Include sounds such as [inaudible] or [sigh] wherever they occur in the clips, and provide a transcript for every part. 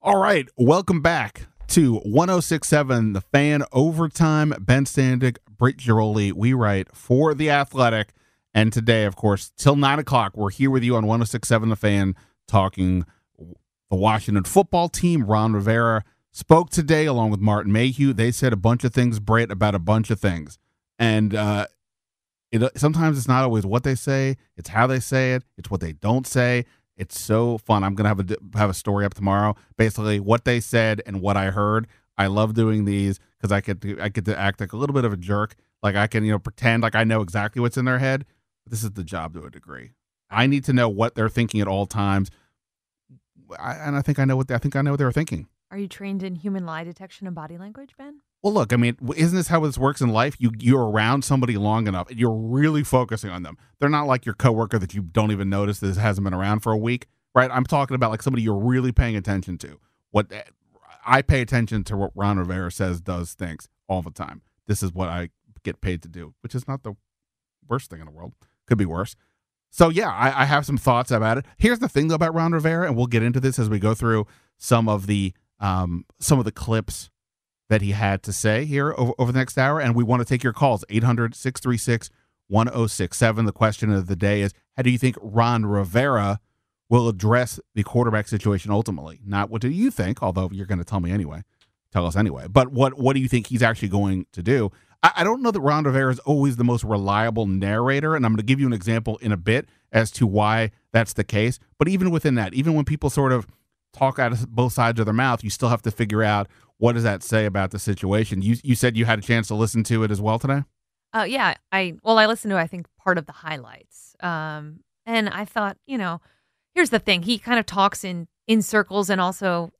All right, welcome back to 1067 The Fan Overtime. Ben Standig, Britt Ghiroli, we write for The Athletic. And today, of course, till 9 o'clock, we're here with you on 1067 The Fan talking the Washington football team. Ron Rivera spoke today along with Martin Mayhew. They said a bunch of things, Britt, about a bunch of things. And uh, it, sometimes it's not always what they say, it's how they say it, it's what they don't say. It's so fun. I'm gonna have a have a story up tomorrow, basically what they said and what I heard. I love doing these because I get to I get to act like a little bit of a jerk. Like I can you know pretend like I know exactly what's in their head. This is the job to a degree. I need to know what they're thinking at all times, I, and I think I know what they, I think I know what they're thinking. Are you trained in human lie detection and body language, Ben? Well, look, I mean, isn't this how this works in life? You you're around somebody long enough, and you're really focusing on them. They're not like your coworker that you don't even notice that hasn't been around for a week, right? I'm talking about like somebody you're really paying attention to. What I pay attention to what Ron Rivera says, does, thinks all the time. This is what I get paid to do, which is not the worst thing in the world. Could be worse. So yeah, I, I have some thoughts about it. Here's the thing though about Ron Rivera, and we'll get into this as we go through some of the um, some of the clips that he had to say here over, over the next hour. And we want to take your calls 800 636 1067. The question of the day is How do you think Ron Rivera will address the quarterback situation ultimately? Not what do you think, although you're going to tell me anyway. Tell us anyway. But what, what do you think he's actually going to do? I, I don't know that Ron Rivera is always the most reliable narrator. And I'm going to give you an example in a bit as to why that's the case. But even within that, even when people sort of talk out of both sides of their mouth, you still have to figure out what does that say about the situation. You you said you had a chance to listen to it as well today. Uh, yeah, I well, I listened to I think part of the highlights, um, and I thought, you know, here's the thing: he kind of talks in in circles, and also,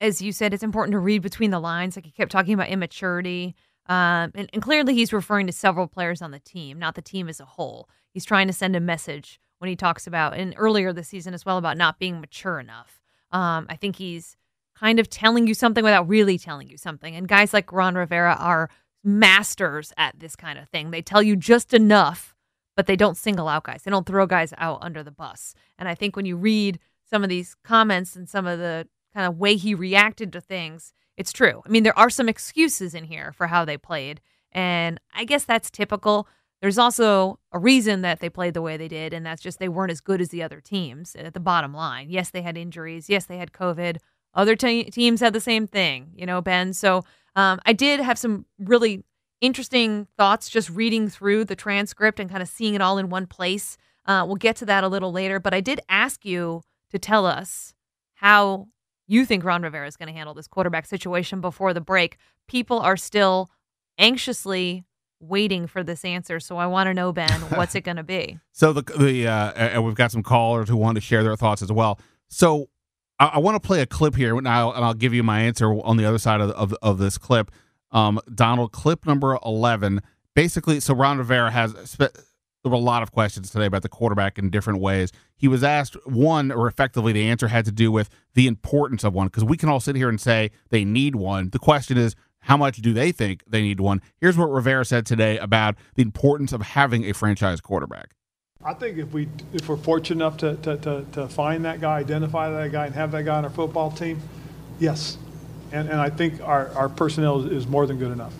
as you said, it's important to read between the lines. Like he kept talking about immaturity, um, and, and clearly he's referring to several players on the team, not the team as a whole. He's trying to send a message when he talks about, and earlier this season as well, about not being mature enough. Um, I think he's kind of telling you something without really telling you something. And guys like Ron Rivera are masters at this kind of thing. They tell you just enough, but they don't single out guys. They don't throw guys out under the bus. And I think when you read some of these comments and some of the kind of way he reacted to things, it's true. I mean, there are some excuses in here for how they played. And I guess that's typical. There's also a reason that they played the way they did, and that's just they weren't as good as the other teams at the bottom line. Yes, they had injuries. Yes, they had COVID. Other te- teams had the same thing, you know, Ben. So um, I did have some really interesting thoughts just reading through the transcript and kind of seeing it all in one place. Uh, we'll get to that a little later, but I did ask you to tell us how you think Ron Rivera is going to handle this quarterback situation before the break. People are still anxiously waiting for this answer. So I want to know, Ben, what's it [laughs] going to be? So the the uh, and we've got some callers who want to share their thoughts as well. So I, I want to play a clip here now, and I'll give you my answer on the other side of of, of this clip. Um, Donald, clip number eleven. Basically, so Ron Rivera has spe- there were a lot of questions today about the quarterback in different ways. He was asked one, or effectively the answer had to do with the importance of one, because we can all sit here and say they need one. The question is, how much do they think they need one? Here's what Rivera said today about the importance of having a franchise quarterback. I think if we if we're fortunate enough to, to, to, to, find that guy, identify that guy, and have that guy on our football team, yes. And, and I think our, our personnel is, more than good enough.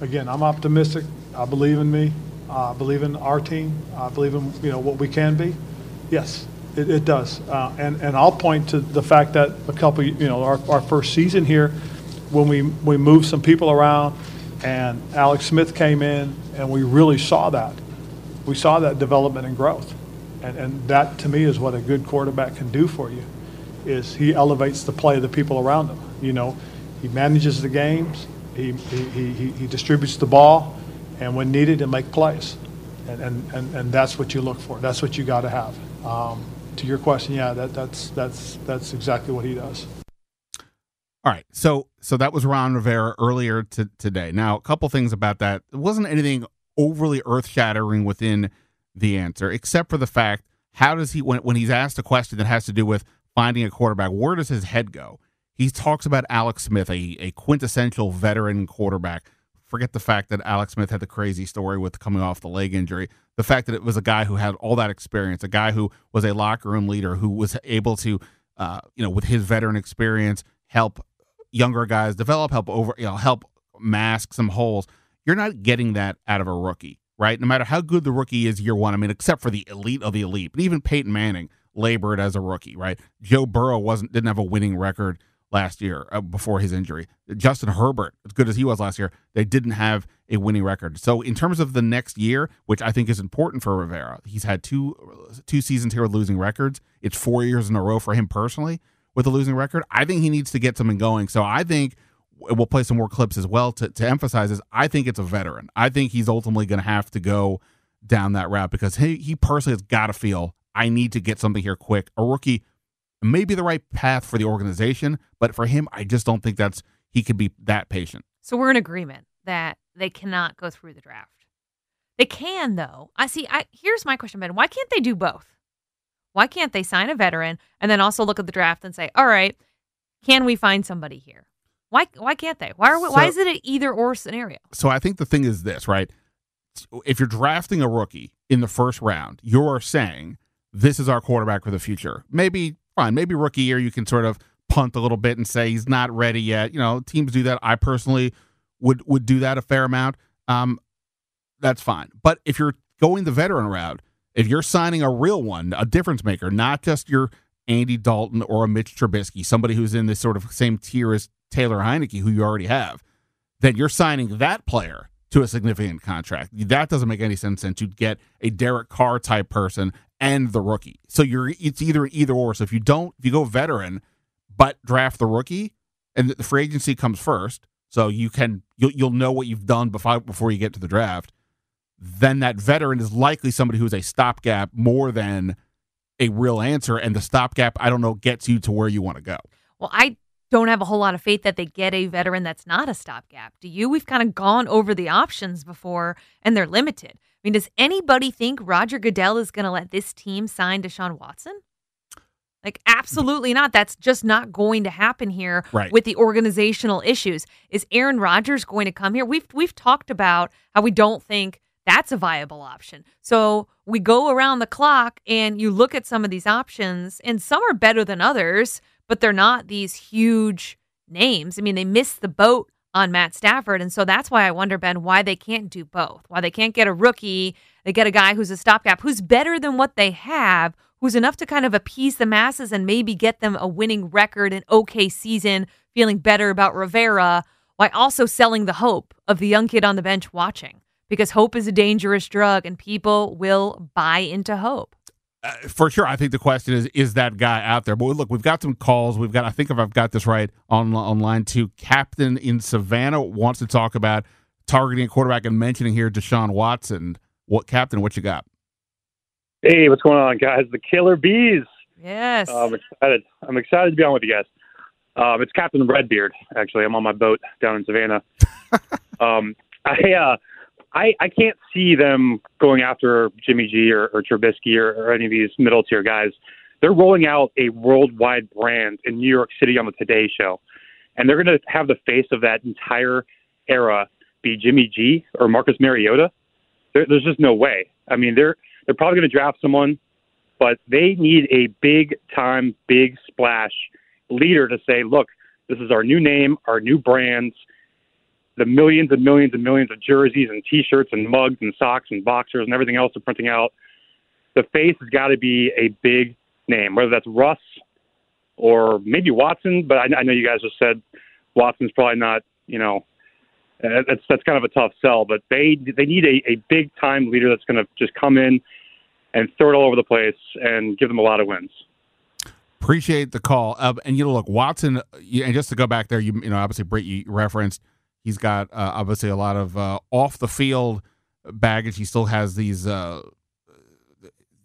Again, I'm optimistic. I believe in me. I believe in our team. I believe in you know what we can be. Yes, it, it does. Uh, and and I'll point to the fact that a couple you know our, our first season here, when we we moved some people around, and Alex Smith came in, and we really saw that we saw that development and growth. And, and that, to me, is what a good quarterback can do for you, is he elevates the play of the people around him. You know, he manages the games, he, he, he, he distributes the ball, and when needed, he make plays. And, and, and, and that's what you look for. That's what you got to have. Um, to your question, yeah, that, that's, that's, that's exactly what he does. All right, so so that was Ron Rivera earlier to, today. Now, a couple things about that. It wasn't anything overly earth shattering within the answer, except for the fact how does he when when he's asked a question that has to do with finding a quarterback, where does his head go? He talks about Alex Smith, a, a quintessential veteran quarterback. Forget the fact that Alex Smith had the crazy story with coming off the leg injury. The fact that it was a guy who had all that experience, a guy who was a locker room leader, who was able to, uh, you know, with his veteran experience, help younger guys develop, help over, you know, help mask some holes. You're not getting that out of a rookie, right? No matter how good the rookie is year one, I mean, except for the elite of the elite, but even Peyton Manning labored as a rookie, right? Joe Burrow wasn't didn't have a winning record last year uh, before his injury. Justin Herbert, as good as he was last year, they didn't have a winning record. So in terms of the next year, which I think is important for Rivera, he's had two two seasons here with losing records. It's four years in a row for him personally with a losing record. I think he needs to get something going. So I think we'll play some more clips as well to, to emphasize is I think it's a veteran. I think he's ultimately going to have to go down that route because he, he personally has got to feel I need to get something here quick. A rookie may be the right path for the organization, but for him, I just don't think that's he could be that patient. So we're in agreement that they cannot go through the draft. They can though. I see. I here's my question, Ben. Why can't they do both? Why can't they sign a veteran and then also look at the draft and say, all right, can we find somebody here? Why why can't they? Why are we, so, why is it an either or scenario? So I think the thing is this, right? If you're drafting a rookie in the first round, you're saying this is our quarterback for the future. Maybe fine, maybe rookie year you can sort of punt a little bit and say he's not ready yet. You know, teams do that. I personally would would do that a fair amount. Um, that's fine. But if you're going the veteran route, if you're signing a real one, a difference maker, not just your Andy Dalton or a Mitch Trubisky, somebody who's in this sort of same tier as Taylor Heinicke, who you already have, then you're signing that player to a significant contract. That doesn't make any sense since you'd get a Derek Carr type person and the rookie. So you're it's either either or. So if you don't, if you go veteran, but draft the rookie, and the free agency comes first, so you can you'll you'll know what you've done before before you get to the draft. Then that veteran is likely somebody who's a stopgap more than a real answer, and the stopgap I don't know gets you to where you want to go. Well, I don't have a whole lot of faith that they get a veteran that's not a stopgap. Do you? We've kind of gone over the options before and they're limited. I mean, does anybody think Roger Goodell is going to let this team sign Deshaun Watson? Like, absolutely not. That's just not going to happen here right. with the organizational issues. Is Aaron Rodgers going to come here? We've we've talked about how we don't think that's a viable option. So we go around the clock and you look at some of these options, and some are better than others but they're not these huge names. I mean, they missed the boat on Matt Stafford. And so that's why I wonder, Ben, why they can't do both. Why they can't get a rookie, they get a guy who's a stopgap, who's better than what they have, who's enough to kind of appease the masses and maybe get them a winning record, an okay season, feeling better about Rivera, while also selling the hope of the young kid on the bench watching. Because hope is a dangerous drug and people will buy into hope. Uh, for sure, I think the question is: Is that guy out there? But look, we've got some calls. We've got, I think, if I've got this right on on line two, Captain in Savannah wants to talk about targeting a quarterback and mentioning here Deshaun Watson. What, Captain? What you got? Hey, what's going on, guys? The Killer Bees. Yes. Uh, I'm excited. I'm excited to be on with you guys. Um, it's Captain Redbeard. Actually, I'm on my boat down in Savannah. [laughs] um, I uh, I, I can't see them going after Jimmy G or, or Trubisky or, or any of these middle tier guys. They're rolling out a worldwide brand in New York City on the Today Show, and they're going to have the face of that entire era be Jimmy G or Marcus Mariota. There, there's just no way. I mean, they're they're probably going to draft someone, but they need a big time, big splash leader to say, look, this is our new name, our new brands the millions and millions and millions of jerseys and T-shirts and mugs and socks and boxers and everything else they're printing out. The face has got to be a big name, whether that's Russ or maybe Watson. But I, I know you guys just said Watson's probably not. You know, uh, that's that's kind of a tough sell. But they they need a, a big time leader that's going to just come in and throw it all over the place and give them a lot of wins. Appreciate the call. Uh, and you know, look, Watson. And just to go back there, you you know, obviously, Britt, you referenced He's got uh, obviously a lot of uh, off the field baggage. He still has these uh,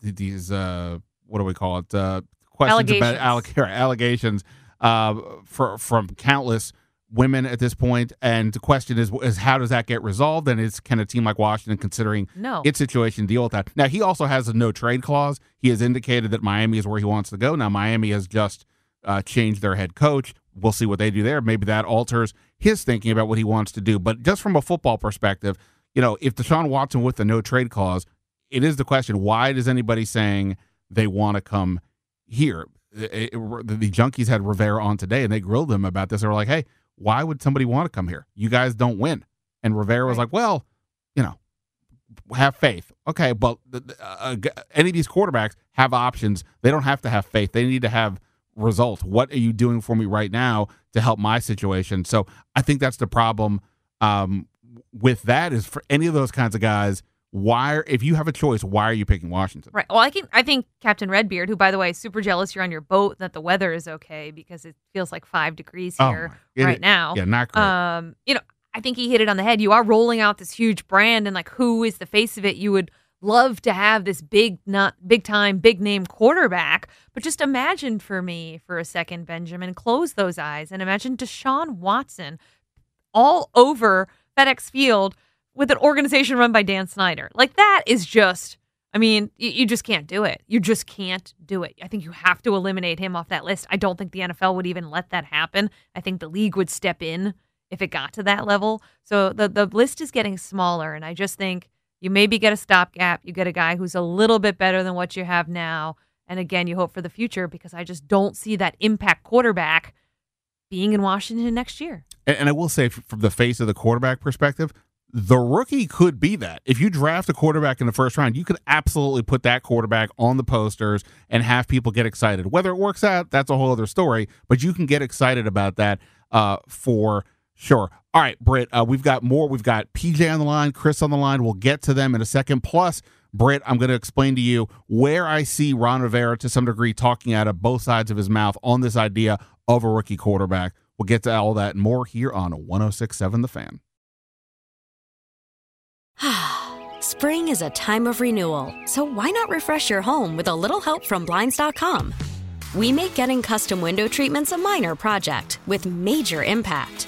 these uh, what do we call it? Uh, questions allegations. about alleg- [laughs] allegations uh, for, from countless women at this point. And the question is, is how does that get resolved? And is can a team like Washington, considering No. its situation, deal with that? Now he also has a no trade clause. He has indicated that Miami is where he wants to go. Now Miami has just uh, changed their head coach. We'll see what they do there. Maybe that alters his thinking about what he wants to do. But just from a football perspective, you know, if Deshaun Watson with the no trade clause, it is the question: Why does anybody saying they want to come here? It- it- the junkies had Rivera on today, and they grilled him about this. They were like, "Hey, why would somebody want to come here? You guys don't win." And Rivera was like, "Well, you know, have faith. Okay, but the- the- uh, any of these quarterbacks have options. They don't have to have faith. They need to have results. What are you doing for me right now to help my situation? So I think that's the problem um, with that is for any of those kinds of guys. Why, are- if you have a choice, why are you picking Washington? Right. Well, I can. I think Captain Redbeard, who by the way, is super jealous you're on your boat, that the weather is okay because it feels like five degrees Oh, here it- right now. Yeah, not great. Um, you know, I think he hit it on the head. You are rolling out this huge brand, and like, who is the face of it? You would love to have this big, not big time, big name quarterback. But just imagine for me for a second, Benjamin, close those eyes and imagine Deshaun Watson all over FedEx Field with an organization run by Dan Snyder. Like that is just. I mean, you, you just can't do it. You just can't do it. I think you have to eliminate him off that list. I don't think the NFL would even let that happen. I think the league would step in if it got to that level. So the the list is getting smaller, and I just think you maybe get a stopgap. You get a guy who's a little bit better than what you have now, and again, you hope for the future because I just don't see that impact quarterback being in Washington next year. And, and I will say, from the face of the quarterback perspective, the rookie could be that. If you draft a quarterback in the first round, you could absolutely put that quarterback on the posters and have people get excited. Whether it works out, that's a whole other story. But you can get excited about that uh, for sure. All right, Britt, uh, we've got more. We've got PJ on the line, Chris on the line. We'll get to them in a second. Plus, Britt, I'm going to explain to you where I see Ron Rivera to some degree talking out of both sides of his mouth on this idea of a rookie quarterback. We'll get to all that and more here on 1067 The Fan. [sighs] Spring is a time of renewal, so why not refresh your home with a little help from Blinds.com? We make getting custom window treatments a minor project with major impact.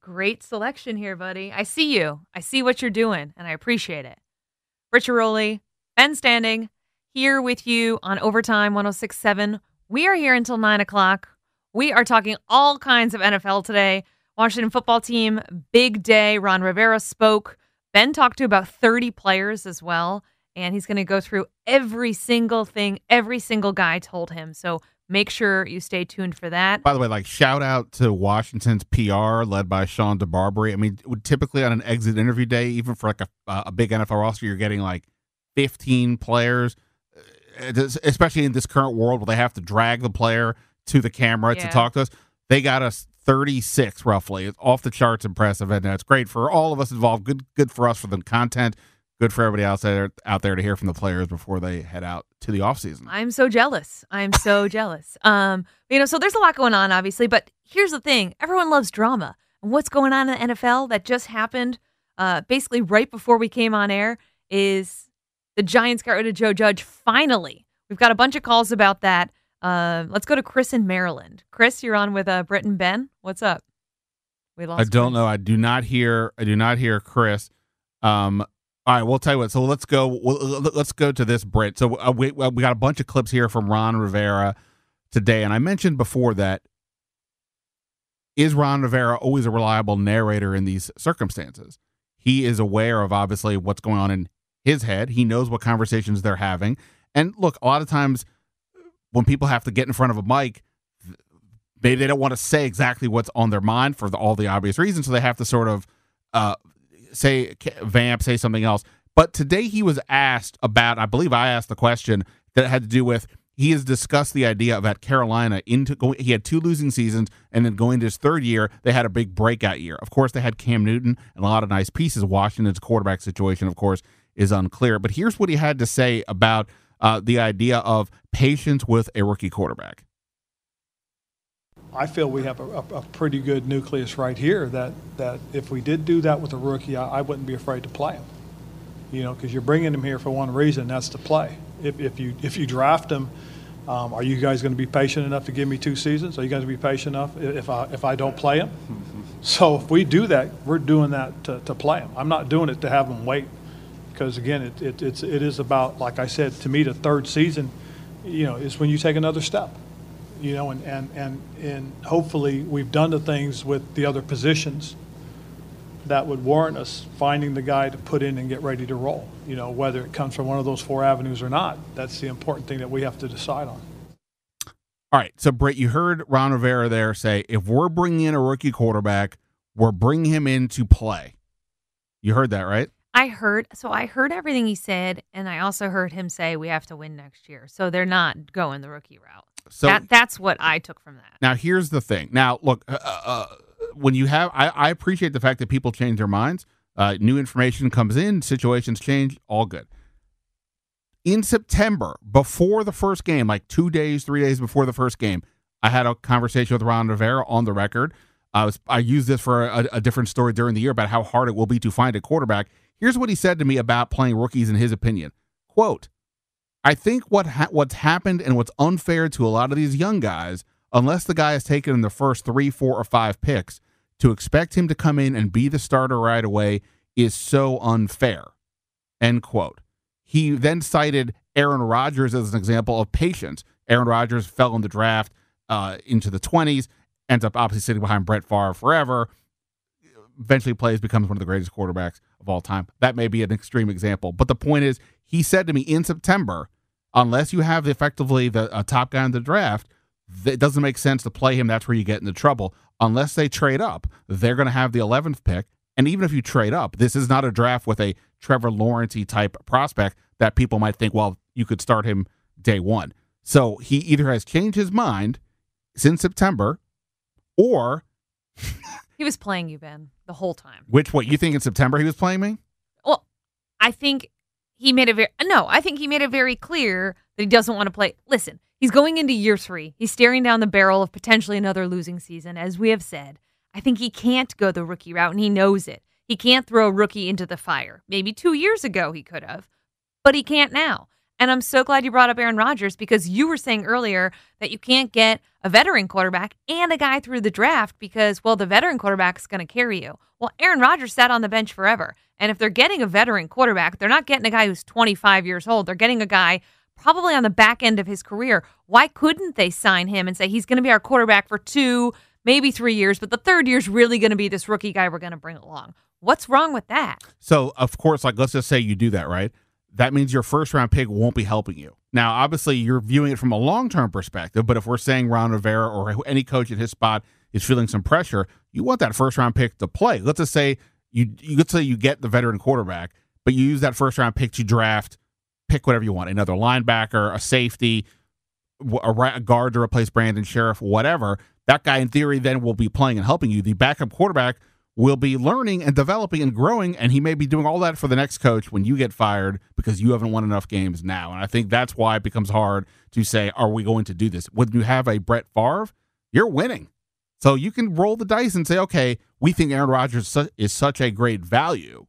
great selection here, buddy. I see you. I see what you're doing, and I appreciate it. Britt Ghiroli, Ben Standig, here with you on Overtime 1067. We are here until 9 o'clock. We are talking all kinds of NFL today. Washington football team, big day. Ron Rivera spoke. Ben talked to about 30 players as well, and he's going to go through every single thing every single guy told him. So make sure you stay tuned for that. By the way, like shout out to Washington's PR led by Sean DeBarbieri. I mean, typically on an exit interview day, even for like a, a big NFL roster, you're getting like 15 players, uh, especially in this current world where they have to drag the player to the camera yeah. to talk to us. They got us 36 roughly. It's off the charts impressive, and it's great for all of us involved. Good, good for us for the content. Good for everybody else there out there to hear from the players before they head out to the off season. I'm so jealous. I'm so [laughs] jealous. Um, you know, so there's a lot going on, obviously, but here's the thing: everyone loves drama, and what's going on in the NFL that just happened, uh, basically right before we came on air, is the Giants got rid of Joe Judge. Finally, we've got a bunch of calls about that. Uh, let's go to Chris in Maryland. Chris, you're on with uh, Britt and Ben. What's up? We lost. I don't Chris. know. I do not hear. I do not hear Chris. Um, all right, we'll tell you what. So let's go. We'll, let's go to this Britt. So uh, we we got a bunch of clips here from Ron Rivera today, and I mentioned before that is Ron Rivera always a reliable narrator in these circumstances? He is aware of obviously what's going on in his head. He knows what conversations they're having, and look, a lot of times when people have to get in front of a mic, maybe they don't want to say exactly what's on their mind for the, all the obvious reasons, so they have to sort of uh, say vamp, say something else. But today he was asked about, I believe I asked the question that had to do with he has discussed the idea of at Carolina into going. He had two losing seasons, and then going to his third year, they had a big breakout year. Of course, they had Cam Newton and a lot of nice pieces. Washington's quarterback situation, of course, is unclear. But here's what he had to say about uh, the idea of patience with a rookie quarterback. I feel we have a, a, a, pretty good nucleus right here that, that if we did do that with a rookie, I, I wouldn't be afraid to play him. You know, because you're bringing him here for one reason, that's to play. If, if you if you draft him, um, are you guys going to be patient enough to give me two seasons? Are you guys going to be patient enough if I if I don't play him? [laughs] So if we do that, we're doing that to, to play him. I'm not doing it to have him wait, because again, it, it it's it is about like I said to me, the third season, you know, is when you take another step you know, and, and, and, and hopefully we've done the things with the other positions that would warrant us finding the guy to put in and get ready to roll. You know, whether it comes from one of those four avenues or not, that's the important thing that we have to decide on. All right. So, Britt, you heard Ron Rivera there say if we're bringing in a rookie quarterback, we're bringing him in to play. You heard that, right? I heard. So, I heard everything he said, and I also heard him say we have to win next year. So, they're not going the rookie route. So that, that's what I took from that. Now, here's the thing. Now, look, uh, uh, when you have, I, I, appreciate the fact that people change their minds. Uh, new information comes in, situations change, all good. In September, before the first game, like two days, three days before the first game, I had a conversation with Ron Rivera on the record. I was I used this for a, a different story during the year about how hard it will be to find a quarterback. Here's what he said to me about playing rookies in his opinion. Quote, I think what ha- what's happened and what's unfair to a lot of these young guys, unless the guy is taken in the first three, four, or five picks, to expect him to come in and be the starter right away is so unfair. End quote. He then cited Aaron Rodgers as an example of patience. Aaron Rodgers fell in the draft uh, into the 20s, ends up obviously sitting behind Brett Favre forever, eventually plays, becomes one of the greatest quarterbacks of all time. That may be an extreme example. But the point is, he said to me in September, unless you have effectively the a top guy in the draft, it doesn't make sense to play him. That's where you get into trouble. Unless they trade up, they're going to have the 11th pick. And even if you trade up, this is not a draft with a Trevor Lawrence type prospect that people might think, well, you could start him day one. So he either has changed his mind since September, or [laughs] He was playing you, Ben, the whole time. which what you think in September he was playing me? Well, I think he made it very no. I think he made it very clear that he doesn't want to play. Listen, he's going into year three. He's staring down the barrel of potentially another losing season, as we have said. I think he can't go the rookie route, and he knows it. He can't throw a rookie into the fire. Maybe two years ago he could have, but he can't now. And I'm so glad you brought up Aaron Rodgers because you were saying earlier that you can't get a veteran quarterback and a guy through the draft because, well, the veteran quarterback is going to carry you. Well, Aaron Rodgers sat on the bench forever. And if they're getting a veteran quarterback, they're not getting a guy who's 25 years old. They're getting a guy probably on the back end of his career. Why couldn't they sign him and say he's going to be our quarterback for two, maybe three years, but the third year's really going to be this rookie guy we're going to bring along? What's wrong with that? So of course, like let's just say you do that, right? That means your first round pick won't be helping you. Now, obviously, you're viewing it from a long term perspective, but if we're saying Ron Rivera or any coach at his spot is feeling some pressure, you want that first round pick to play. Let's just say you you let's say you get the veteran quarterback, but you use that first round pick to draft, pick whatever you want, another linebacker, a safety, a, a guard to replace Brandon Scherff, whatever. That guy, in theory, then will be playing and helping you. The backup quarterback will be learning and developing and growing, and he may be doing all that for the next coach when you get fired because you haven't won enough games now. And I think that's why it becomes hard to say, are we going to do this? When you have a Brett Favre, you're winning. So you can roll the dice and say, okay, we think Aaron Rodgers is such a great value.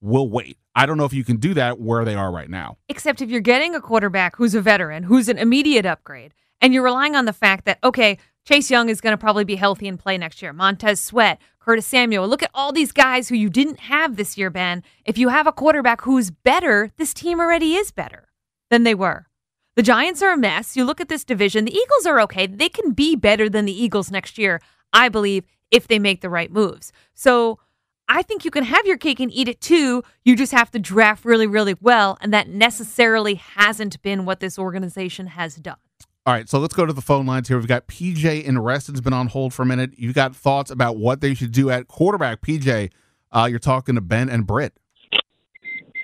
We'll wait. I don't know if you can do that where they are right now. Except if you're getting a quarterback who's a veteran, who's an immediate upgrade, and you're relying on the fact that, okay, Chase Young is going to probably be healthy and play next year. Montez Sweat, Curtis Samuel. Look at all these guys who you didn't have this year, Ben. If you have a quarterback who's better, this team already is better than they were. The Giants are a mess. You look at this division, the Eagles are okay. They can be better than the Eagles next year, I believe, if they make the right moves. So I think you can have your cake and eat it too. You just have to draft really, really well. And that necessarily hasn't been what this organization has done. All right, so let's go to the phone lines here. We've got PJ in Reston's been on hold for a minute. You got thoughts about what they should do at quarterback? PJ, uh, you're talking to Ben and Britt.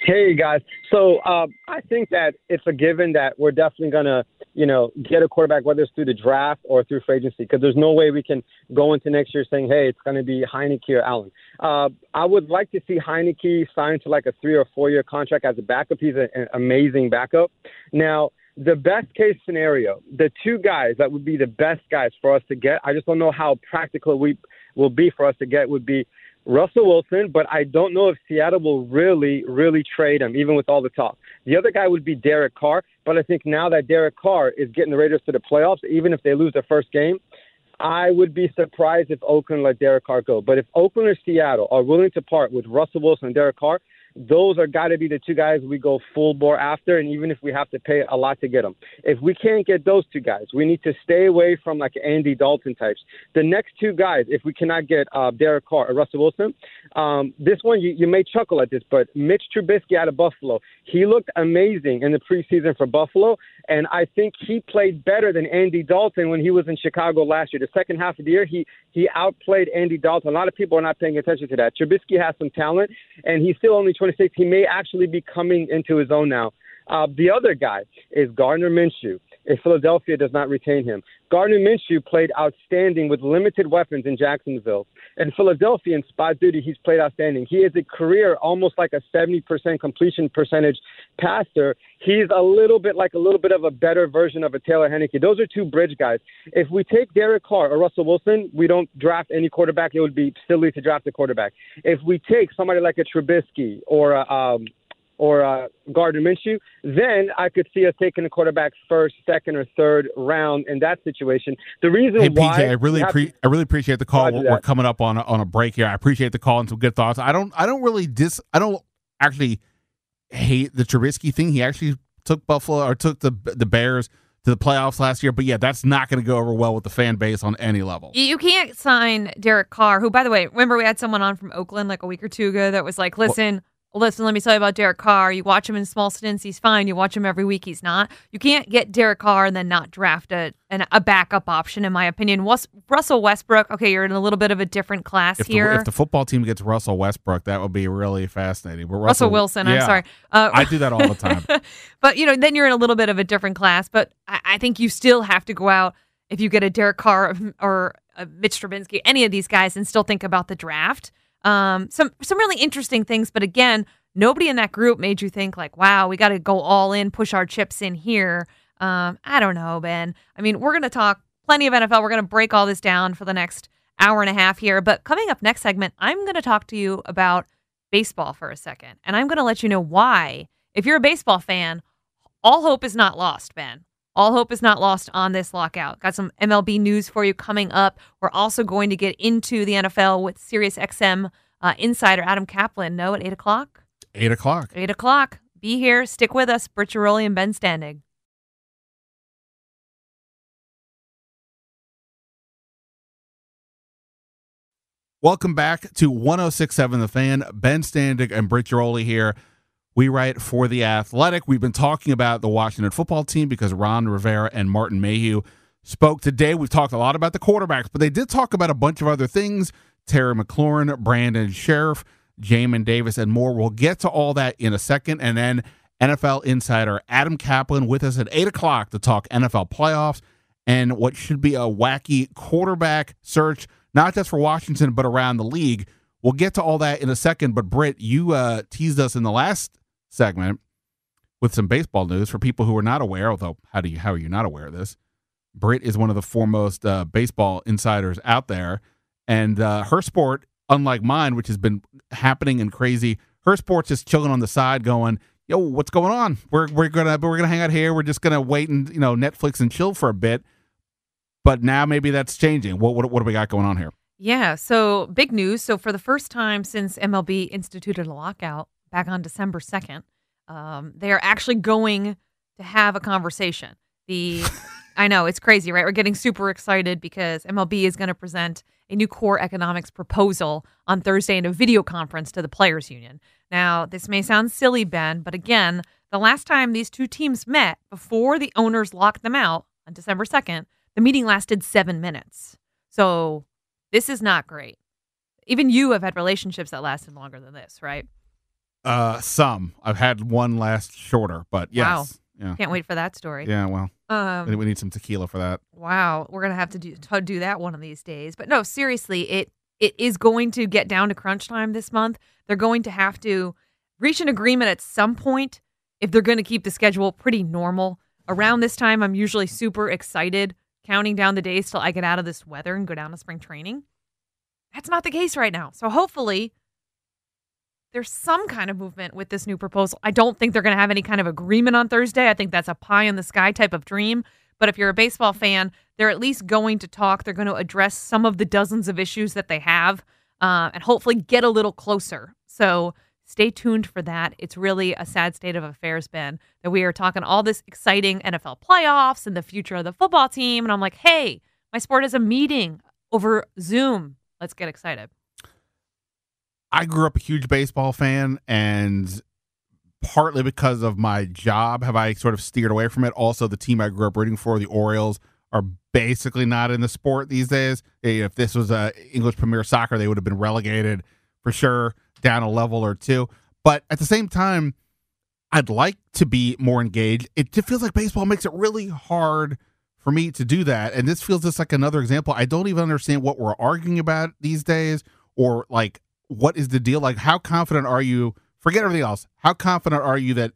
Hey guys, so uh, I think that it's a given that we're definitely gonna, you know, get a quarterback whether it's through the draft or through free agency because there's no way we can go into next year saying, hey, it's gonna be Heinicke or Allen. Uh, I would like to see Heinicke signed to like a three or four year contract as a backup. He's an amazing backup. Now, the best case scenario, the two guys that would be the best guys for us to get. I just don't know how practical we will be for us to get. Would be Russell Wilson, but I don't know if Seattle will really, really trade him, even with all the talk. The other guy would be Derek Carr, but I think now that Derek Carr is getting the Raiders to the playoffs, even if they lose their first game, I would be surprised if Oakland let Derek Carr go. But if Oakland or Seattle are willing to part with Russell Wilson and Derek Carr, those are got to be the two guys we go full bore after, and even if we have to pay a lot to get them. If we can't get those two guys, we need to stay away from like Andy Dalton types. The next two guys, if we cannot get uh, Derek Carr or Russell Wilson, um, this one you, you may chuckle at this, but Mitch Trubisky out of Buffalo, he looked amazing in the preseason for Buffalo, and I think he played better than Andy Dalton when he was in Chicago last year. The second half of the year, he he outplayed Andy Dalton. A lot of people are not paying attention to that. Trubisky has some talent, and he's still only 26. He may actually be coming into his own now. Uh, the other guy is Gardner Minshew if Philadelphia does not retain him. Gardner Minshew played outstanding with limited weapons in Jacksonville. In Philadelphia, in spot duty, he's played outstanding. He has a career almost like a 70% completion percentage passer. He's a little bit like a little bit of a better version of a Taylor Heinicke. Those are two bridge guys. If we take Derek Carr or Russell Wilson, we don't draft any quarterback. It would be silly to draft a quarterback. If we take somebody like a Trubisky or a, um, or uh, Gardner Minshew, then I could see us taking a quarterback first, second, or third round in that situation. The reason hey, why PJ, I really appre- I really appreciate the call. We're, we're coming up on a, on a break here. I appreciate the call and some good thoughts. I don't I don't really dis I don't actually hate the Trubisky thing. He actually took Buffalo or took the the Bears to the playoffs last year, but yeah, that's not going to go over well with the fan base on any level. You can't sign Derek Carr, who, by the way, remember we had someone on from Oakland like a week or two ago that was like, listen. Well, listen, let me tell you about Derek Carr. You watch him in small stints, he's fine. You watch him every week, he's not. You can't get Derek Carr and then not draft a an, a backup option, in my opinion. Was, Russell Westbrook, okay, you're in a little bit of a different class If the, here. if the football team gets Russell Westbrook, that would be really fascinating. But Russell Wilson, I'm sorry. Uh, I do that all the time. [laughs] but you know, then you're in a little bit of a different class. But I, I think you still have to go out if you get a Derek Carr or a Mitch Trubisky, any of these guys, and still think about the draft. Um, some some really interesting things. But again, nobody in that group made you think like, wow, we got to go all in, push our chips in here. Um, I don't know, Ben. I mean, we're gonna talk plenty of NFL. We're gonna break all this down for the next hour and a half here. But coming up next segment, I'm gonna talk to you about baseball for a second, and I'm gonna let you know why. If you're a baseball fan, all hope is not lost, Ben. All hope is not lost on this lockout. Got some MLB news for you coming up. We're also going to get into the NFL with SiriusXM uh, insider Adam Caplan. No, at eight o'clock. Eight o'clock. Eight o'clock. Be here. Stick with us. Britt Ghiroli and Ben Standig. Welcome back to 1067 The Fan. Ben Standig and Britt Giroli here. We write for The Athletic. We've been talking about the Washington football team because Ron Rivera and Martin Mayhew spoke today. We've talked a lot about the quarterbacks, but they did talk about a bunch of other things. Terry McLaurin, Brandon Scherff, Jamin Davis, and more. We'll get to all that in a second. And then NFL insider Adam Caplan with us at 8 o'clock to talk NFL playoffs and what should be a wacky quarterback search, not just for Washington, but around the league. We'll get to all that in a second. But Britt, you uh, teased us in the last segment with some baseball news for people who are not aware. Although, how do you how are you not aware of this? Britt is one of the foremost uh, baseball insiders out there, and uh, her sport, unlike mine, which has been happening and crazy, her sport's just chilling on the side, going, "Yo, what's going on? We're we're gonna we're gonna hang out here. We're just gonna wait and you know Netflix and chill for a bit." But now maybe that's changing. What what what do we got going on here? Yeah, so big news. So for the first time since MLB instituted a lockout back on December 2nd, um, they are actually going to have a conversation. The [laughs] I know it's crazy, right? We're getting super excited because MLB is going to present a new core economics proposal on Thursday in a video conference to the players union. Now, this may sound silly, Ben, but again, the last time these two teams met before the owners locked them out on December 2nd, the meeting lasted 7 minutes. So, this is not great. Even you have had relationships that lasted longer than this, right? Uh, some I've had one last shorter, but yes, yeah, Can't wait for that story. yeah. Well, Um, we need some tequila for that. Wow, we're gonna have to do to do that one of these days. But no, seriously, it it is going to get down to crunch time this month. They're going to have to reach an agreement at some point if they're going to keep the schedule pretty normal. Around this time, I'm usually super excited, counting down the days till I get out of this weather and go down to spring training. That's not the case right now. So hopefully there's some kind of movement with this new proposal. I don't think they're going to have any kind of agreement on Thursday. I think that's a pie in the sky type of dream. But if you're a baseball fan, they're at least going to talk. They're going to address some of the dozens of issues that they have uh, and hopefully get a little closer. So stay tuned for that. It's really a sad state of affairs, Ben, that we are talking all this exciting NFL playoffs and the future of the football team. And I'm like, hey, my sport is a meeting over Zoom. Let's get excited. I grew up a huge baseball fan, and partly because of my job, have I sort of steered away from it. Also, the team I grew up rooting for, the Orioles, are basically not in the sport these days. If this was a English Premier Soccer, they would have been relegated for sure down a level or two. But at the same time, I'd like to be more engaged. It just feels like baseball makes it really hard for me to do that. And this feels just like another example. I don't even understand what we're arguing about these days or like what is the deal? Like, how confident are you? Forget everything else. How confident are you that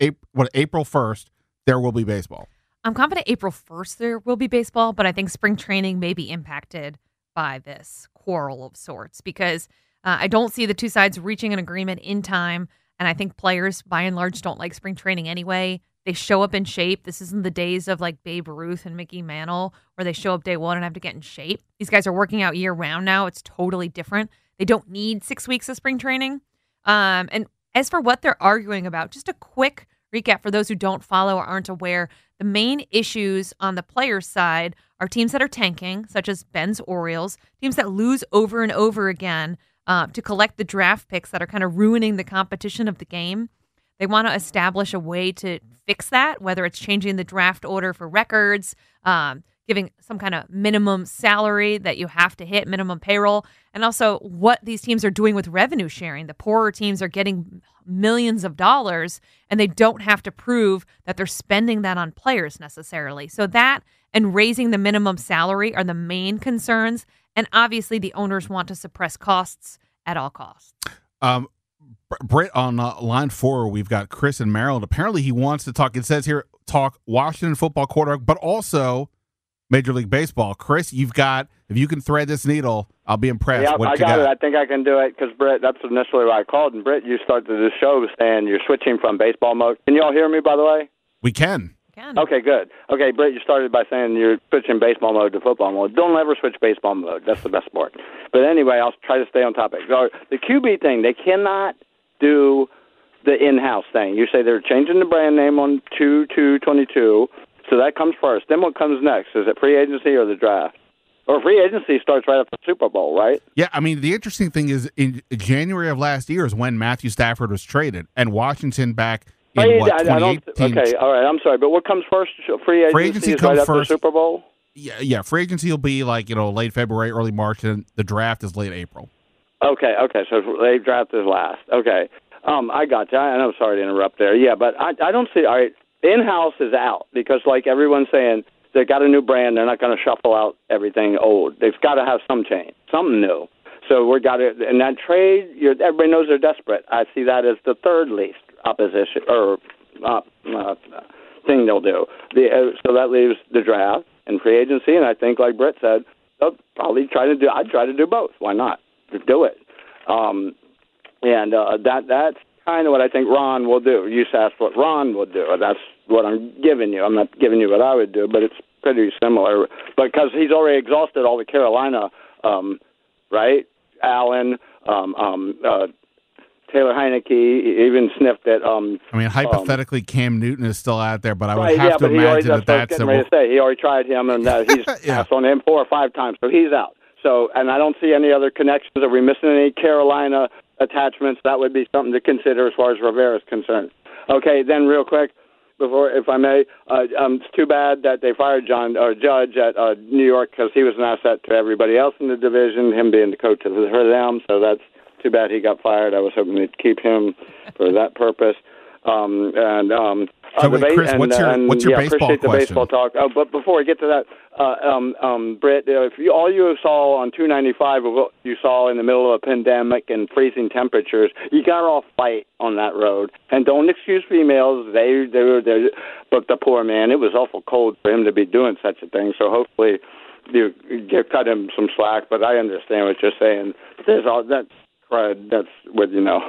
April, what, April 1st, there will be baseball? I'm confident April 1st there will be baseball, but I think spring training may be impacted by this quarrel of sorts because uh, I don't see the two sides reaching an agreement in time. And I think players, by and large, don't like spring training anyway. They show up in shape. This isn't the days of like Babe Ruth and Mickey Mantle where they show up day one and have to get in shape. These guys are working out year round now. It's totally different. They don't need six weeks of spring training. Um, and as for what they're arguing about, just a quick recap for those who don't follow or aren't aware. The main issues on the players' side are teams that are tanking, such as Ben's Orioles, teams that lose over and over again, uh, to collect the draft picks that are kind of ruining the competition of the game. They want to establish a way to fix that, whether it's changing the draft order for records, um, giving some kind of minimum salary that you have to hit, minimum payroll, and also what these teams are doing with revenue sharing. The poorer teams are getting millions of dollars and they don't have to prove that they're spending that on players necessarily. So that and raising the minimum salary are the main concerns. And obviously, the owners want to suppress costs at all costs. Um, Britt on uh, line four, we've got Chris in Maryland. Apparently, he wants to talk. It says here, talk Washington football quarterback, but also Major League Baseball. Chris, you've got if you can thread this needle, I'll be impressed. Yeah, What I you got, it. I think I can do it because Britt, that's initially what I called. And Britt, you started the show saying you're switching from baseball mode. Can you all hear me, by the way? We can. Can. Okay, good. Okay, Britt, you started by saying you're switching baseball mode to football mode. Don't ever switch baseball mode. That's the best sport. But anyway, I'll try to stay on topic. So the QB thing, they cannot do the in-house thing. You say they're changing the brand name on two two twenty two, so that comes first. Then what comes next? Is it free agency or the draft? Or free agency starts right after the Super Bowl, right? Yeah, I mean the interesting thing is in January of last year is when Matthew Stafford was traded, and Washington back in I, what I, I don't. 2018. Okay, all right. I'm sorry, but what comes first? Free agency, Free agency is comes right after first. the Super Bowl. Yeah, yeah, free agency will be like you know late February, early March, and the draft is late April. Okay, okay. So they draft is last. Okay. Um, I got you. And I'm sorry to interrupt there. Yeah, but I, I don't see. All right, in-house is out because, like everyone's saying, they got a new brand. They're not going to shuffle out everything old. They've got to have some change, something new. So we got it. And that trade, everybody knows they're desperate. I see that as the third least opposition or uh, uh, thing they'll do. The, uh, so that leaves the draft and free agency. And I think, like Britt said, they'll probably try to do. I'd try to do both. Why not? Just do it. Um, and uh, that that's kind of what I think Ron will do. You asked what Ron will do. That's what I'm giving you. I'm not giving you what I would do, but it's pretty similar. Because he's already exhausted all the Carolina, um, right? Allen, um, um, uh, Taylor Heinicke even sniffed at. Um, I mean, hypothetically, Cam Newton is still out there, but I would right, have yeah, to he already, imagine that that's what I was getting ready to say. He already tried him, and uh, he's [laughs] Yeah. passed on him four or five times, so he's out. So, and I don't see any other connections. Are we missing any Carolina attachments? That would be something to consider as far as Rivera is concerned. Okay, then real quick, before, if I may, uh, um, it's too bad that they fired John or Judge at uh, New York because he was an asset to everybody else in the division. Him being the coach of for them, so that's too bad he got fired. I was hoping they'd keep him for that purpose. Um, and um, So uh, the wait, Chris, and, what's your- and, what's your yeah, baseball appreciate the question? baseball talk. Uh, but before I get to that, uh, um, um, Britt, uh, if you, all you saw on 295 of what you saw in the middle of a pandemic and freezing temperatures, you got off fight on that road. And don't excuse females; they they were there. But the poor man, it was awful cold for him to be doing such a thing. So hopefully, you you cut him some slack. But I understand what you're saying. There's all that's crud. That's what you know.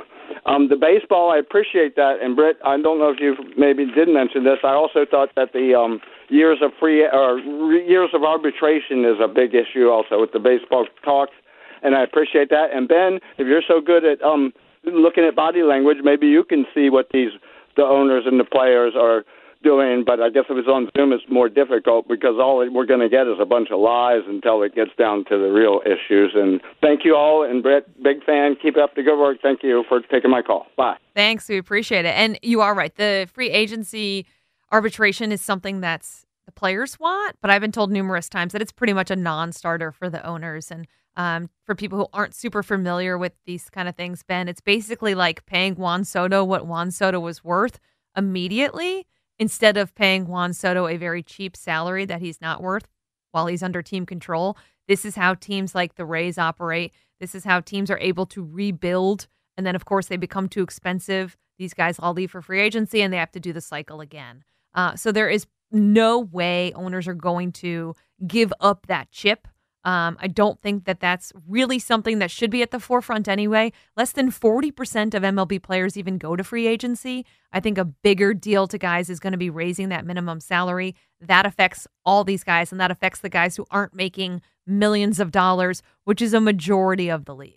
Um, the baseball, I appreciate that. And Britt, I don't know if you maybe did mention this. I also thought that the um, years of free or years of arbitration is a big issue also with the baseball talks, and I appreciate that. And Ben, if you're so good at um, looking at body language, maybe you can see what these the owners and the players are doing. But I guess if it's on Zoom, it's more difficult because all we're going to get is a bunch of lies until it gets down to the real issues. And thank you all. And Britt, big fan. Keep up the good work. Thank you for taking my call. Bye. Thanks. We appreciate it. And you are right. The free agency arbitration is something that's the players want, but I've been told numerous times that it's pretty much a non starter for the owners. And um, for people who aren't super familiar with these kind of things, Ben, it's basically like paying Juan Soto what Juan Soto was worth immediately instead of paying Juan Soto a very cheap salary that he's not worth while he's under team control. This is how teams like the Rays operate. This is how teams are able to rebuild. And then, of course, they become too expensive. These guys all leave for free agency and they have to do the cycle again. Uh, so there is no way owners are going to give up that chip. Um, I don't think that that's really something that should be at the forefront anyway. Less than 40% of MLB players even go to free agency. I think a bigger deal to guys is going to be raising that minimum salary. That affects all these guys, and that affects the guys who aren't making millions of dollars, which is a majority of the league.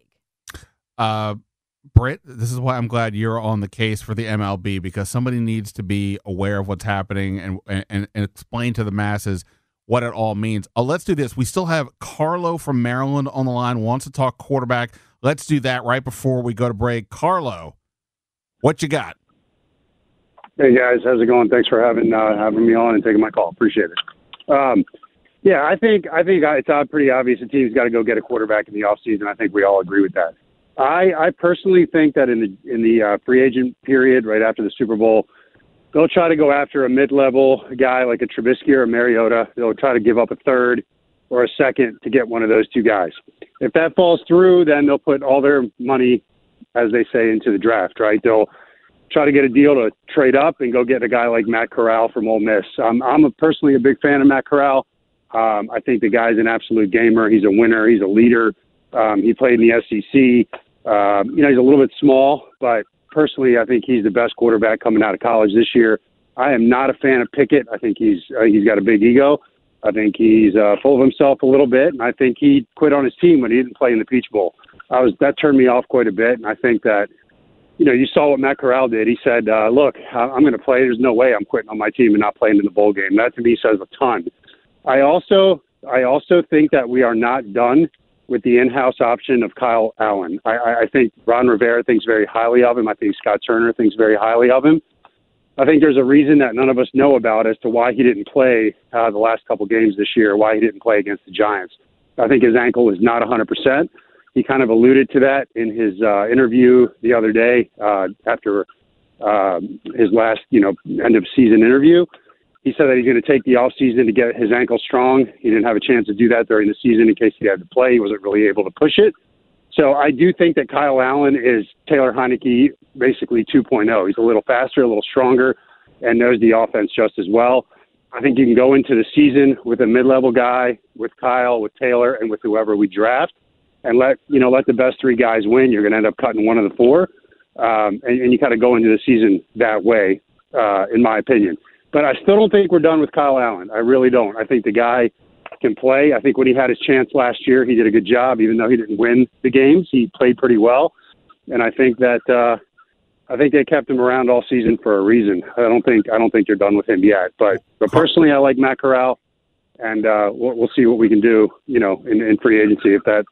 uh, Britt, this is why I'm glad you're on the case for the MLB because somebody needs to be aware of what's happening and and, and explain to the masses what it all means. Uh, let's do this. We still have Carlo from Maryland on the line. Wants to talk quarterback. Let's do that right before we go to break. Carlo, what you got? Hey guys, how's it going? Thanks for having uh, having me on and taking my call. Appreciate it. Um, yeah, I think I think it's uh, pretty obvious the team's got to go get a quarterback in the offseason. I think we all agree with that. I, I personally think that in the in the uh, free agent period right after the Super Bowl, they'll try to go after a mid-level guy like a Trubisky or a Mariota. They'll try to give up a third or a second to get one of those two guys. If that falls through, then they'll put all their money, as they say, into the draft. Right? They'll try to get a deal to trade up and go get a guy like Matt Corral from Ole Miss. Um, I'm a, personally a big fan of Matt Corral. Um, I think the guy's an absolute gamer. He's a winner. He's a leader. Um, he played in the SEC. Um, you know, he's a little bit small, but personally, I think he's the best quarterback coming out of college this year. I am not a fan of Pickett. I think he's uh, he's got a big ego. I think he's uh, full of himself a little bit, and I think he quit on his team when he didn't play in the Peach Bowl. I was that turned me off quite a bit, and I think that you know, you saw what Matt Corral did. He said, uh, "Look, I'm going to play. There's no way I'm quitting on my team and not playing in the bowl game." That to me says a ton. I also, I also think that we are not done with the in-house option of Kyle Allen. I, I think Ron Rivera thinks very highly of him. I think Scott Turner thinks very highly of him. I think there's a reason that none of us know about as to why he didn't play uh, the last couple games this year, why he didn't play against the Giants. I think his ankle is not 100% he kind of alluded to that in his uh, interview the other day uh, after uh, his last, you know, end of season interview. He said that he's going to take the off season to get his ankle strong. He didn't have a chance to do that during the season in case he had to play. He wasn't really able to push it. So I do think that Kyle Allen is Taylor Heinicke basically 2.0. He's a little faster, a little stronger, and knows the offense just as well. I think you can go into the season with a mid-level guy, with Kyle, with Taylor, and with whoever we draft and let you know let the best three guys win, you're going to end up cutting one of the four, um, and, and you kind of go into the season that way, uh, in my opinion. But I still don't think we're done with Kyle Allen. I really don't. I think the guy can play. I think when he had his chance last year, he did a good job, even though he didn't win the games. He played pretty well, and I think that uh, I think they kept him around all season for a reason. I don't think I don't think they're done with him yet. But but personally, I like Matt Corral, and uh, we'll, we'll see what we can do. You know, in, in free agency if that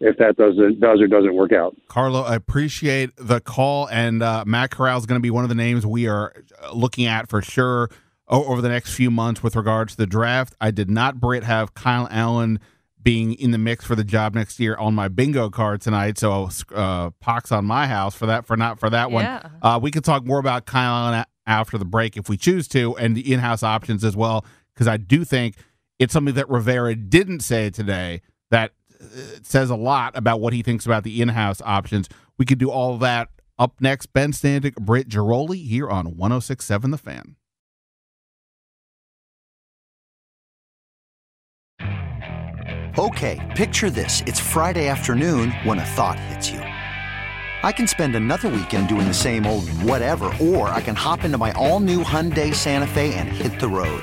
if that doesn't does or doesn't work out. Carlo, I appreciate the call, and uh, Matt Corral is going to be one of the names we are uh, looking at for sure over the next few months with regards to the draft. I did not, Britt, have Kyle Allen being in the mix for the job next year on my bingo card tonight. So uh, pox on my house for that for not for that Yeah. one. Uh, we can talk more about Kyle Allen after the break if we choose to, and the in-house options as well, because I do think it's something that Rivera didn't say today that says a lot about what he thinks about the in-house options. We could do all that up next. Ben Standig, Britt Ghiroli here on 106.7 The Fan. Okay, picture this. It's Friday afternoon when a thought hits you. I can spend another weekend doing the same old whatever, or I can hop into my all new Hyundai Santa Fe and hit the road.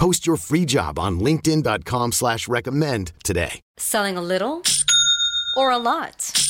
Post your free job on linkedin.com slash recommend today. Selling a little or a lot?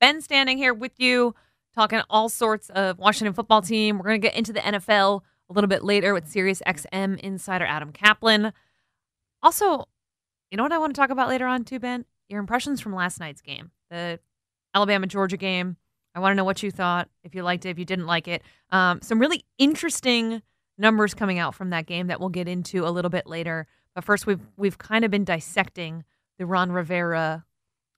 Ben Standig here with you, talking all sorts of Washington football team. We're going to get into the NFL a little bit later with Sirius XM insider Adam Caplan. Also, you know what I want to talk about later on too, Ben? Your impressions from last night's game, the Alabama Georgia game. I want to know what you thought, if you liked it, if you didn't like it. Um, some really interesting numbers coming out from that game that we'll get into a little bit later. But first, we've we've kind of been dissecting the Ron Rivera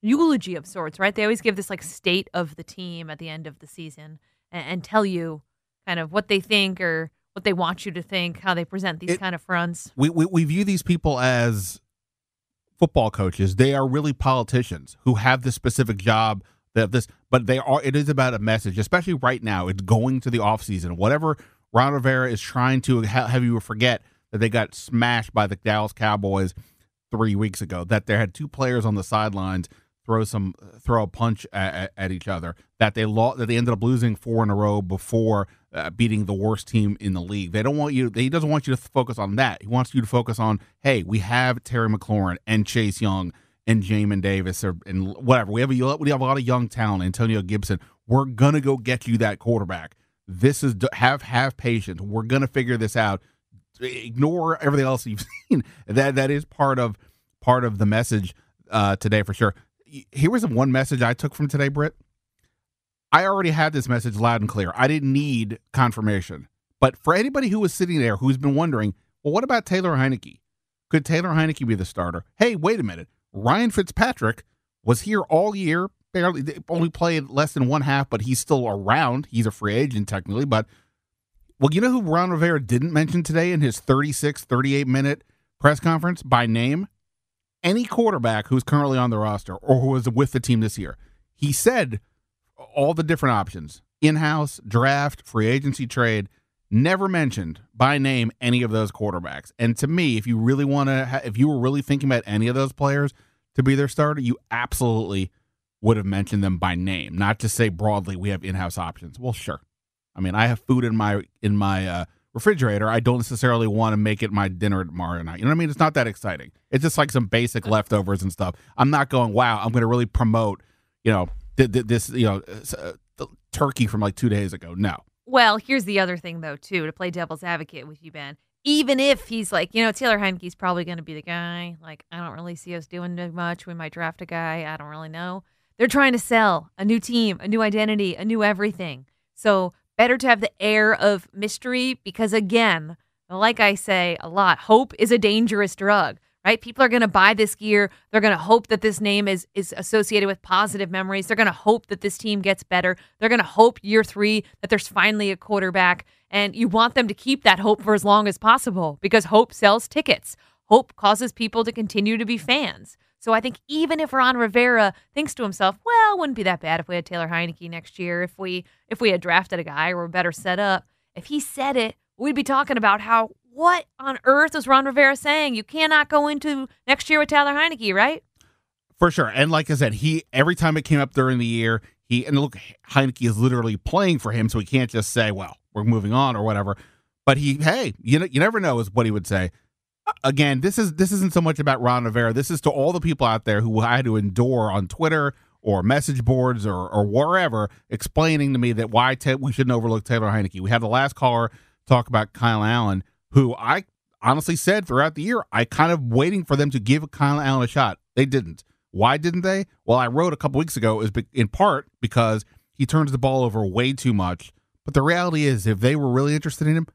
eulogy of sorts, right? They always give this like state of the team at the end of the season and, and tell you kind of what they think or what they want you to think, how they present these It- kind of fronts. we, we we view these people as football coaches. They are really politicians who have this specific job that this, but they are. It is about a message, especially right now. It's going to the off season. Whatever Ron Rivera is trying to ha- have you forget that they got smashed by the Dallas Cowboys three weeks ago. That they had two players on the sidelines throw some throw a punch at, at, each other. That they lost. That they ended up losing four in a row before uh, beating the worst team in the league. They don't want you. He doesn't want you to focus on that. He wants you to focus on, hey, we have Terry McLaurin and Chase Young and Jamin Davis or and whatever. We have a we have a lot of young talent. Antonio Gibson. We're gonna go get you that quarterback. This is have have patience. We're gonna figure this out. Ignore everything else you've [laughs] seen. That that is part of part of the message uh, today for sure. Here was one message I took from today, Britt. I already had this message loud and clear. I didn't need confirmation. But for anybody who was sitting there who's been wondering, well, what about Taylor Heinicke? Could Taylor Heinicke be the starter? Hey, wait a minute. Ryan Fitzpatrick was here all year, barely only played less than one half, but he's still around. He's a free agent technically, but well, you know who Ron Rivera didn't mention today in his 36, 38 minute press conference by name? Any quarterback who's currently on the roster or who was with the team this year. He said all the different options in house, draft, free agency trade. Never mentioned by name any of those quarterbacks. And to me, if you really want to, ha- if you were really thinking about any of those players to be their starter, you absolutely would have mentioned them by name, not just say broadly we have in-house options. Well, sure. I mean, I have food in my in my uh, refrigerator. I don't necessarily want to make it my dinner tomorrow night. You know what I mean? It's not that exciting. It's just like some basic leftovers and stuff. I'm not going, wow, I'm going to really promote, you know, th- th- this, you know, uh, the turkey from like two days ago. No. Well, here's the other thing, though, too, to play devil's advocate with you, Ben. Even if he's like, you know, Taylor Heinicke's probably going to be the guy. Like, I don't really see us doing too much. We might draft a guy. I don't really know. They're trying to sell a new team, a new identity, a new everything. So better to have the air of mystery because, again, like I say a lot, hope is a dangerous drug. Right? People are going to buy this gear. They're going to hope that this name is is associated with positive memories. They're going to hope that this team gets better. They're going to hope year 3 that there's finally a quarterback and you want them to keep that hope for as long as possible because hope sells tickets. Hope causes people to continue to be fans. So I think even if Ron Rivera thinks to himself, well, wouldn't be that bad if we had Taylor Heinicke next year, if we if we had drafted a guy or were better set up. If he said it, we'd be talking about how what on earth is Ron Rivera saying? You cannot go into next year with Taylor Heinicke, right? For sure. And like I said, he every time it came up during the year, he and look, Heinicke is literally playing for him, so he can't just say, "Well, we're moving on" or whatever. But he, hey, you know, you never know is what he would say. Again, this is this isn't so much about Ron Rivera. This is to all the people out there who I had to endure on Twitter or message boards or or wherever explaining to me that why we shouldn't overlook Taylor Heinicke. We had the last caller talk about Kyle Allen, who I honestly said throughout the year, I kind of waiting for them to give Kyle Allen a shot. They didn't. Why didn't they? Well, I wrote a couple weeks ago is in part because He turns the ball over way too much. But the reality is, if they were really interested in him,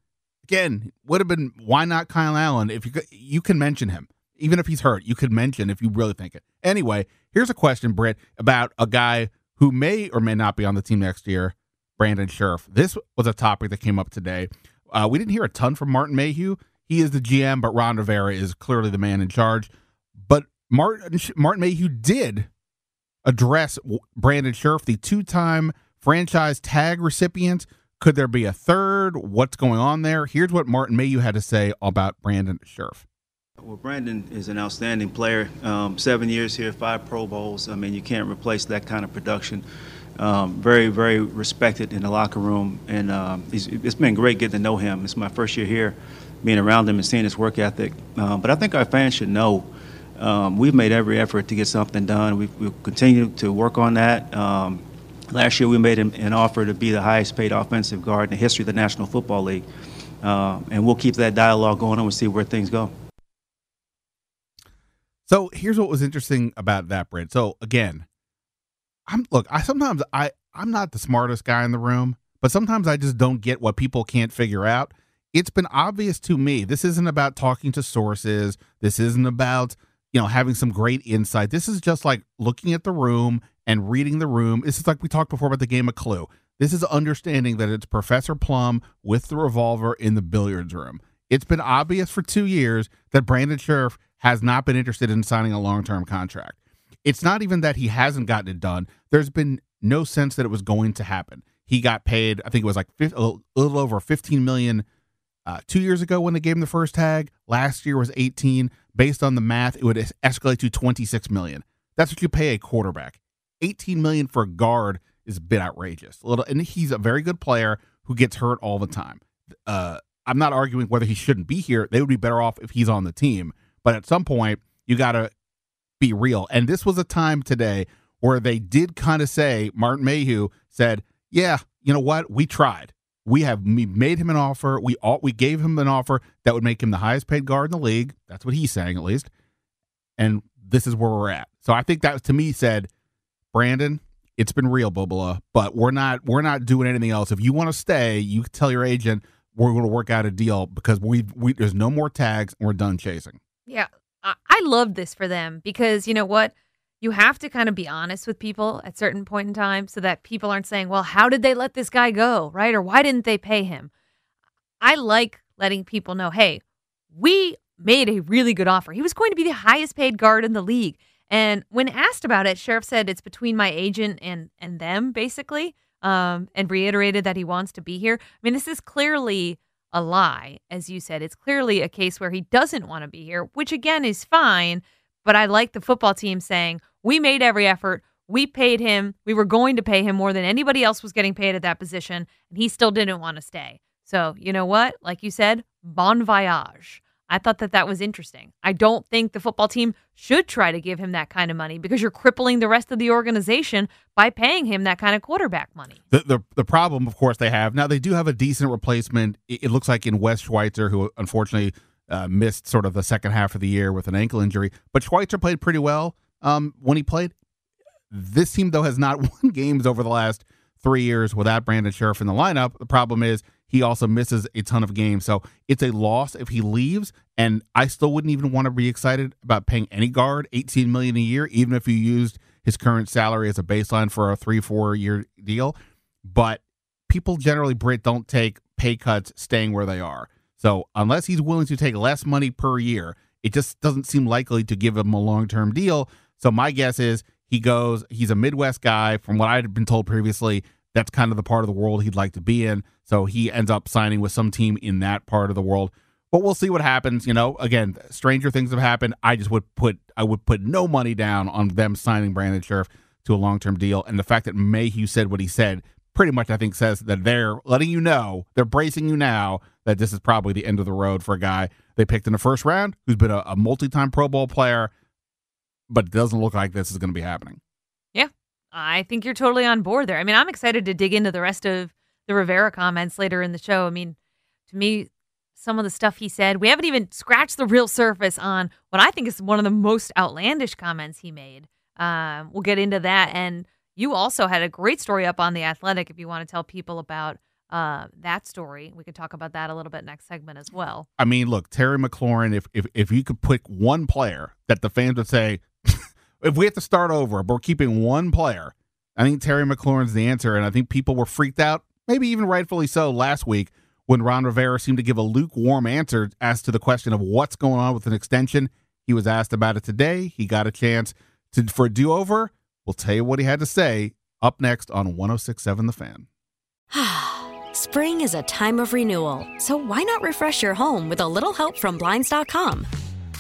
again, would have been why not Kyle Allen? If you you can mention him, even if he's hurt, you could mention if you really think it. Anyway, here's a question, Britt, about a guy who may or may not be on the team next year, Brandon Scherff. This was a topic that came up today. Uh, we didn't hear a ton from Martin Mayhew. He is the GM, but Ron Rivera is clearly the man in charge. But Martin Martin Mayhew did address Brandon Scherff, the two-time franchise tag recipient. Could there be a third? What's going on there? Here's what Martin Mayhew had to say about Brandon Scherff. Well, Brandon is an outstanding player. Um, seven years here, five Pro Bowls. I mean, you can't replace that kind of production. Um, very, very respected in the locker room, and um, it's been great getting to know him. It's my first year here, being around him and seeing his work ethic. Um, but I think our fans should know um, we've made every effort to get something done. We've, we've to work on that. Last year, we made an, an, offer to be the highest paid offensive guard in the history of the National Football League, uh, and we'll keep that dialogue going and we'll see where things go. So here's what was interesting about that, Britt. So again, I'm look, I sometimes I I'm not the smartest guy in the room, but sometimes I just don't get what people can't figure out. It's been obvious to me. This isn't about talking to sources. This isn't about, you know, having some great insight. This is just like looking at the room and reading the room. This is like we talked before about the game of Clue. This is understanding that it's Professor Plum with the revolver in the billiards room. It's been obvious for two years that Brandon Scherff has not been interested in signing a long term contract. It's not even that he hasn't gotten it done. There's been no sense that it was going to happen. He got paid, I think it was like a little over 15 million uh, two years ago when they gave him the first tag. Last year was 18. Based on the math, it would escalate to 26 million. That's what you pay a quarterback. 18 million for a guard is a bit outrageous. A little, and he's a very good player who gets hurt all the time. Uh, I'm not arguing whether he shouldn't be here. They would be better off if he's on the team. But at some point, you got to be real. And this was a time today where they did kind of say, Martin Mayhew said, yeah, you know what? We tried. We have we made him an offer. We all, we gave him an offer that would make him the highest paid guard in the league. That's what he's saying, at least. And this is where we're at. So I think that to me said, Brandon, it's been real, Bubala, but we're not we're not doing anything else. If you want to stay, you tell your agent we're going to work out a deal because we we there's no more tags and we're done chasing. Yeah. I love this for them because you know what? You have to kind of be honest with people at certain point in time so that people aren't saying, well, how did they let this guy go? Right. Or why didn't they pay him? I like letting people know, hey, we made a really good offer. He was going to be the highest paid guard in the league. And when asked about it, Scherff said it's between my agent and and them, basically, um, and reiterated that he wants to be here. I mean, this is clearly a lie, as you said. It's clearly a case where he doesn't want to be here, which again is fine. But I like the football team saying, we made every effort. We paid him. We were going to pay him more than anybody else was getting paid at that position. And he still didn't want to stay. So, you know what? Like you said, bon voyage. I thought that that was interesting. I don't think the football team should try to give him that kind of money because you're crippling the rest of the organization by paying him that kind of quarterback money. The the, the problem, of course, they have now. They do have a decent replacement. It, it looks like in Wes Schweitzer, who unfortunately uh, missed sort of the second half of the year with an ankle injury, but Schweitzer played pretty well um, when he played. This team, though, has not [laughs] won games over the last three years without Brandon Scherff in the lineup. The problem is he also misses a ton of games. So it's a loss if he leaves. And I still wouldn't even want to be excited about paying any guard 18 million a year, even if you used his current salary as a baseline for a three, four year deal. But people generally, Britt, don't take pay cuts staying where they are. So unless he's willing to take less money per year, it just doesn't seem likely to give him a long term deal. So my guess is he goes, he's a Midwest guy. From what I had been told previously, that's kind of the part of the world he'd like to be in. So he ends up signing with some team in that part of the world. But we'll see what happens. You know, again, stranger things have happened. I just would put I would put no money down on them signing Brandon Scherff to a long term deal. And the fact that Mayhew said what he said pretty much I think says that they're letting you know, they're bracing you now that this is probably the end of the road for a guy they picked in the first round who's been a, a multi time Pro Bowl player, but it doesn't look like this is going to be happening. I think you're totally on board there. I mean, I'm excited to dig into the rest of the Rivera comments later in the show. I mean, to me, some of the stuff he said, we haven't even scratched the real surface on what I think is one of the most outlandish comments he made. Um, we'll get into that. And, you also had a great story up on the Athletic. If you want to tell people about uh, that story, we could talk about that a little bit next segment as well. I mean, look, Terry McLaurin. If if if you could pick one player that the fans would say, if we have to start over, but we're keeping one player, I think Terry McLaurin's the answer. And I think people were freaked out, maybe even rightfully so, last week when Ron Rivera seemed to give a lukewarm answer as to the question of what's going on with an extension. He was asked about it today. He got a chance to for a do over. We'll tell you what he had to say up next on 1067 The Fan. [sighs] Spring is a time of renewal, so why not refresh your home with a little help from Blinds.com?